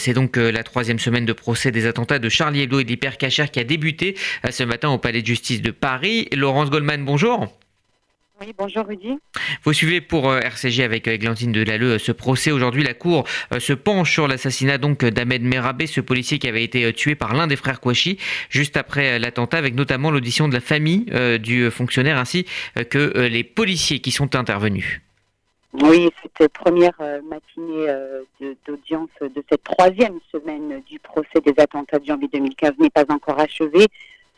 C'est donc euh, la troisième semaine de procès des attentats de Charlie Hebdo et d'Hyper Cacher qui a débuté euh, ce matin au Palais de justice de Paris. Laurence Goldman, bonjour. Oui, bonjour Rudy. Vous suivez pour euh, RCG avec Glantine Delalleux ce procès. Aujourd'hui, la Cour se penche sur l'assassinat donc d'Ahmed Merabé, ce policier qui avait été tué par l'un des frères Kouachi juste après l'attentat, avec notamment l'audition de la famille du fonctionnaire ainsi que les policiers qui sont intervenus. Oui, cette première euh, matinée euh, d'audience de cette troisième semaine du procès des attentats de janvier 2015 n'est pas encore achevée.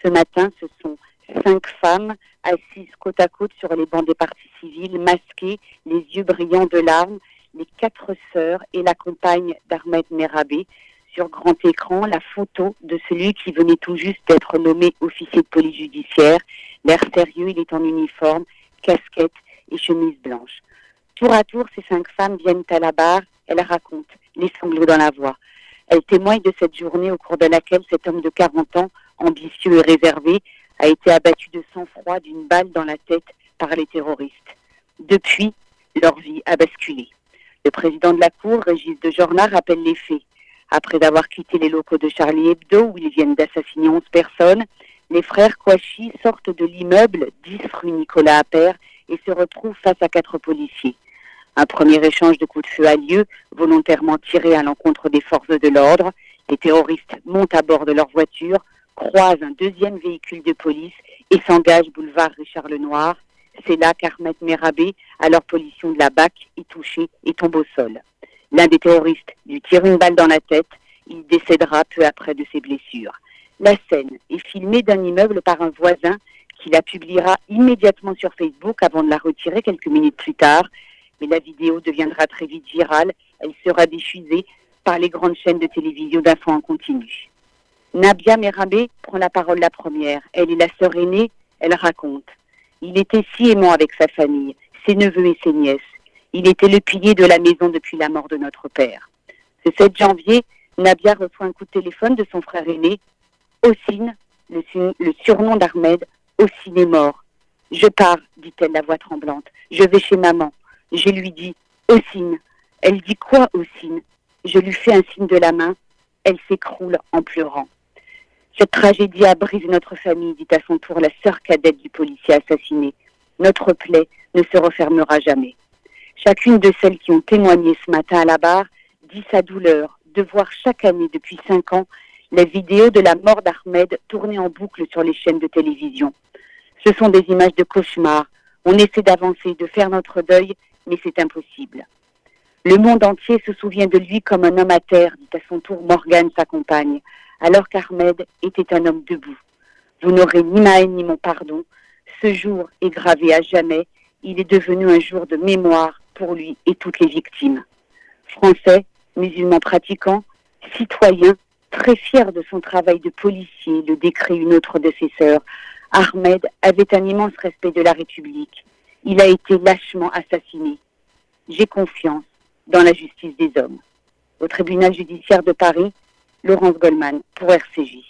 Ce matin, ce sont cinq femmes assises côte à côte sur les bancs des partis civils, masquées, les yeux brillants de larmes, les quatre sœurs et la compagne d'Ahmed Merabé. Sur grand écran, la photo de celui qui venait tout juste d'être nommé officier de police judiciaire. L'air sérieux, il est en uniforme, casquette et chemise blanche. Tour à tour, ces cinq femmes viennent à la barre, elles racontent, les sanglots dans la voix. Elles témoignent de cette journée au cours de laquelle cet homme de 40 ans, ambitieux et réservé, a été abattu de sang-froid d'une balle dans la tête par les terroristes. Depuis, leur vie a basculé. Le président de la Cour, Régis de Jorna, rappelle les faits. Après avoir quitté les locaux de Charlie Hebdo, où ils viennent d'assassiner 11 personnes, les frères Kouachi sortent de l'immeuble 10 rue Nicolas Appert et se retrouvent face à quatre policiers. Un premier échange de coups de feu a lieu, volontairement tiré à l'encontre des forces de l'ordre. Les terroristes montent à bord de leur voiture, croisent un deuxième véhicule de police et s'engagent boulevard Richard Lenoir. C'est là qu'Ahmed Merabé, alors pollution de la BAC, est touché et tombe au sol. L'un des terroristes lui tire une balle dans la tête. Il décédera peu après de ses blessures. La scène est filmée d'un immeuble par un voisin qui la publiera immédiatement sur Facebook avant de la retirer quelques minutes plus tard mais la vidéo deviendra très vite virale. Elle sera diffusée par les grandes chaînes de télévision d'infos en continu. Nabia Merabé prend la parole la première. Elle est la sœur aînée, elle raconte. Il était si aimant avec sa famille, ses neveux et ses nièces. Il était le pilier de la maison depuis la mort de notre père. Ce 7 janvier, Nabia reçoit un coup de téléphone de son frère aîné, Ossine, le, surnom d'Ahmed, Ossine est mort. Je pars, dit-elle la voix tremblante. Je vais chez maman. Je lui dis Ossine. Elle dit quoi, Ossine Je lui fais un signe de la main. Elle s'écroule en pleurant. Cette tragédie a brisé notre famille, dit à son tour la sœur cadette du policier assassiné. Notre plaie ne se refermera jamais. Chacune de celles qui ont témoigné ce matin à la barre dit sa douleur de voir chaque année depuis cinq ans les vidéos de la mort d'Ahmed tournées en boucle sur les chaînes de télévision. Ce sont des images de cauchemar. On essaie d'avancer, de faire notre deuil, mais c'est impossible. Le monde entier se souvient de lui comme un homme à terre, dit à son tour Morgane, sa compagne, alors qu'Ahmed était un homme debout. Vous n'aurez ni ma haine ni mon pardon. Ce jour est gravé à jamais. Il est devenu un jour de mémoire pour lui et toutes les victimes. Français, musulman pratiquant, citoyen, très fier de son travail de policier, le décrit une autre de ses sœurs, Ahmed avait un immense respect de la République. Il a été lâchement assassiné. J'ai confiance dans la justice des hommes. Au tribunal judiciaire de Paris, Laurence Goldman pour RCJ.